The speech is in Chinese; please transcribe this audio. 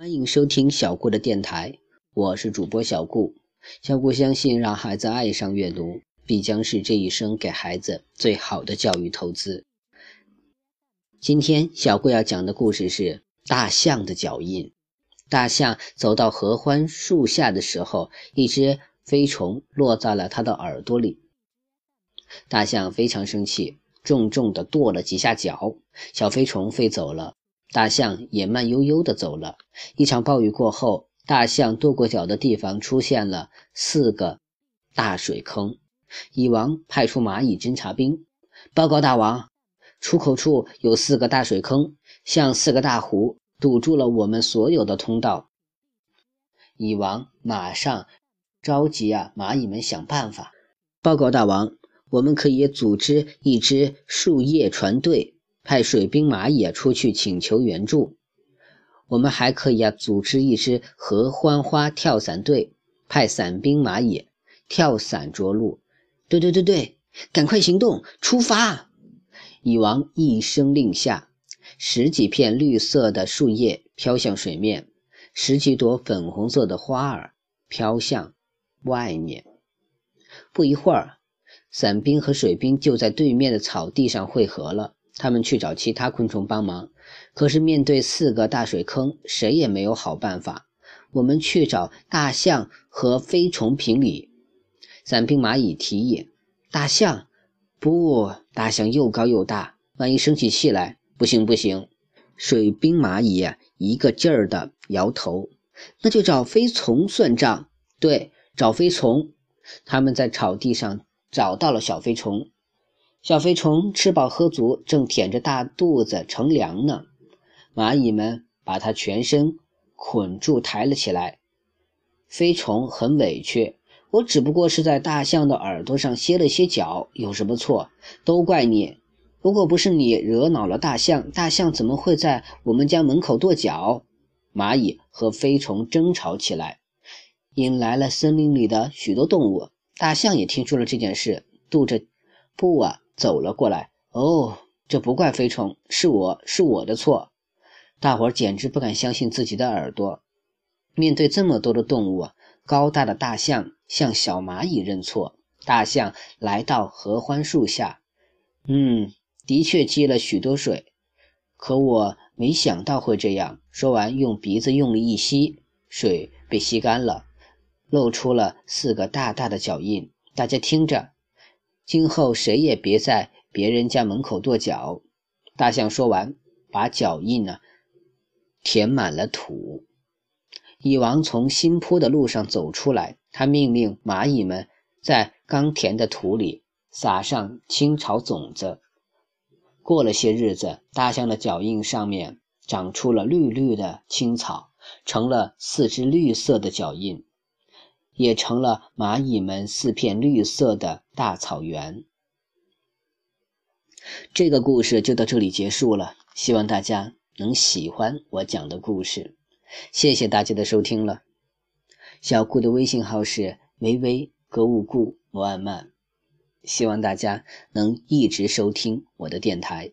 欢迎收听小顾的电台，我是主播小顾。小顾相信，让孩子爱上阅读，必将是这一生给孩子最好的教育投资。今天小顾要讲的故事是大象的脚印。大象走到合欢树下的时候，一只飞虫落在了它的耳朵里。大象非常生气，重重地跺了几下脚，小飞虫飞走了。大象也慢悠悠地走了。一场暴雨过后，大象跺过脚的地方出现了四个大水坑。蚁王派出蚂蚁侦察兵，报告大王，出口处有四个大水坑，像四个大湖，堵住了我们所有的通道。蚁王马上召集啊蚂蚁们想办法。报告大王，我们可以组织一支树叶船队。派水兵蚂蚁出去请求援助，我们还可以啊组织一支合欢花跳伞队，派伞兵蚂蚁跳伞着陆。对对对对，赶快行动，出发！蚁王一声令下，十几片绿色的树叶飘向水面，十几朵粉红色的花儿飘向外面。不一会儿，伞兵和水兵就在对面的草地上汇合了。他们去找其他昆虫帮忙，可是面对四个大水坑，谁也没有好办法。我们去找大象和飞虫评理。伞兵蚂蚁提议：“大象，不，大象又高又大，万一生起气来，不行不行。”水兵蚂蚁一个劲儿的摇头：“那就找飞虫算账。”对，找飞虫。他们在草地上找到了小飞虫。小飞虫吃饱喝足，正舔着大肚子乘凉呢。蚂蚁们把它全身捆住，抬了起来。飞虫很委屈：“我只不过是在大象的耳朵上歇了歇脚，有什么错？都怪你！如果不是你惹恼了大象，大象怎么会在我们家门口跺脚？”蚂蚁和飞虫争吵起来，引来了森林里的许多动物。大象也听说了这件事，嘟着不啊。走了过来。哦，这不怪飞虫，是我是我的错。大伙儿简直不敢相信自己的耳朵。面对这么多的动物，高大的大象向小蚂蚁认错。大象来到合欢树下，嗯，的确积了许多水，可我没想到会这样。说完，用鼻子用力一吸，水被吸干了，露出了四个大大的脚印。大家听着。今后谁也别在别人家门口跺脚。大象说完，把脚印呢填满了土。蚁王从新铺的路上走出来，他命令蚂蚁们在刚填的土里撒上青草种子。过了些日子，大象的脚印上面长出了绿绿的青草，成了四只绿色的脚印。也成了蚂蚁们四片绿色的大草原。这个故事就到这里结束了，希望大家能喜欢我讲的故事。谢谢大家的收听了。小顾的微信号是微微格物顾摩安曼，希望大家能一直收听我的电台。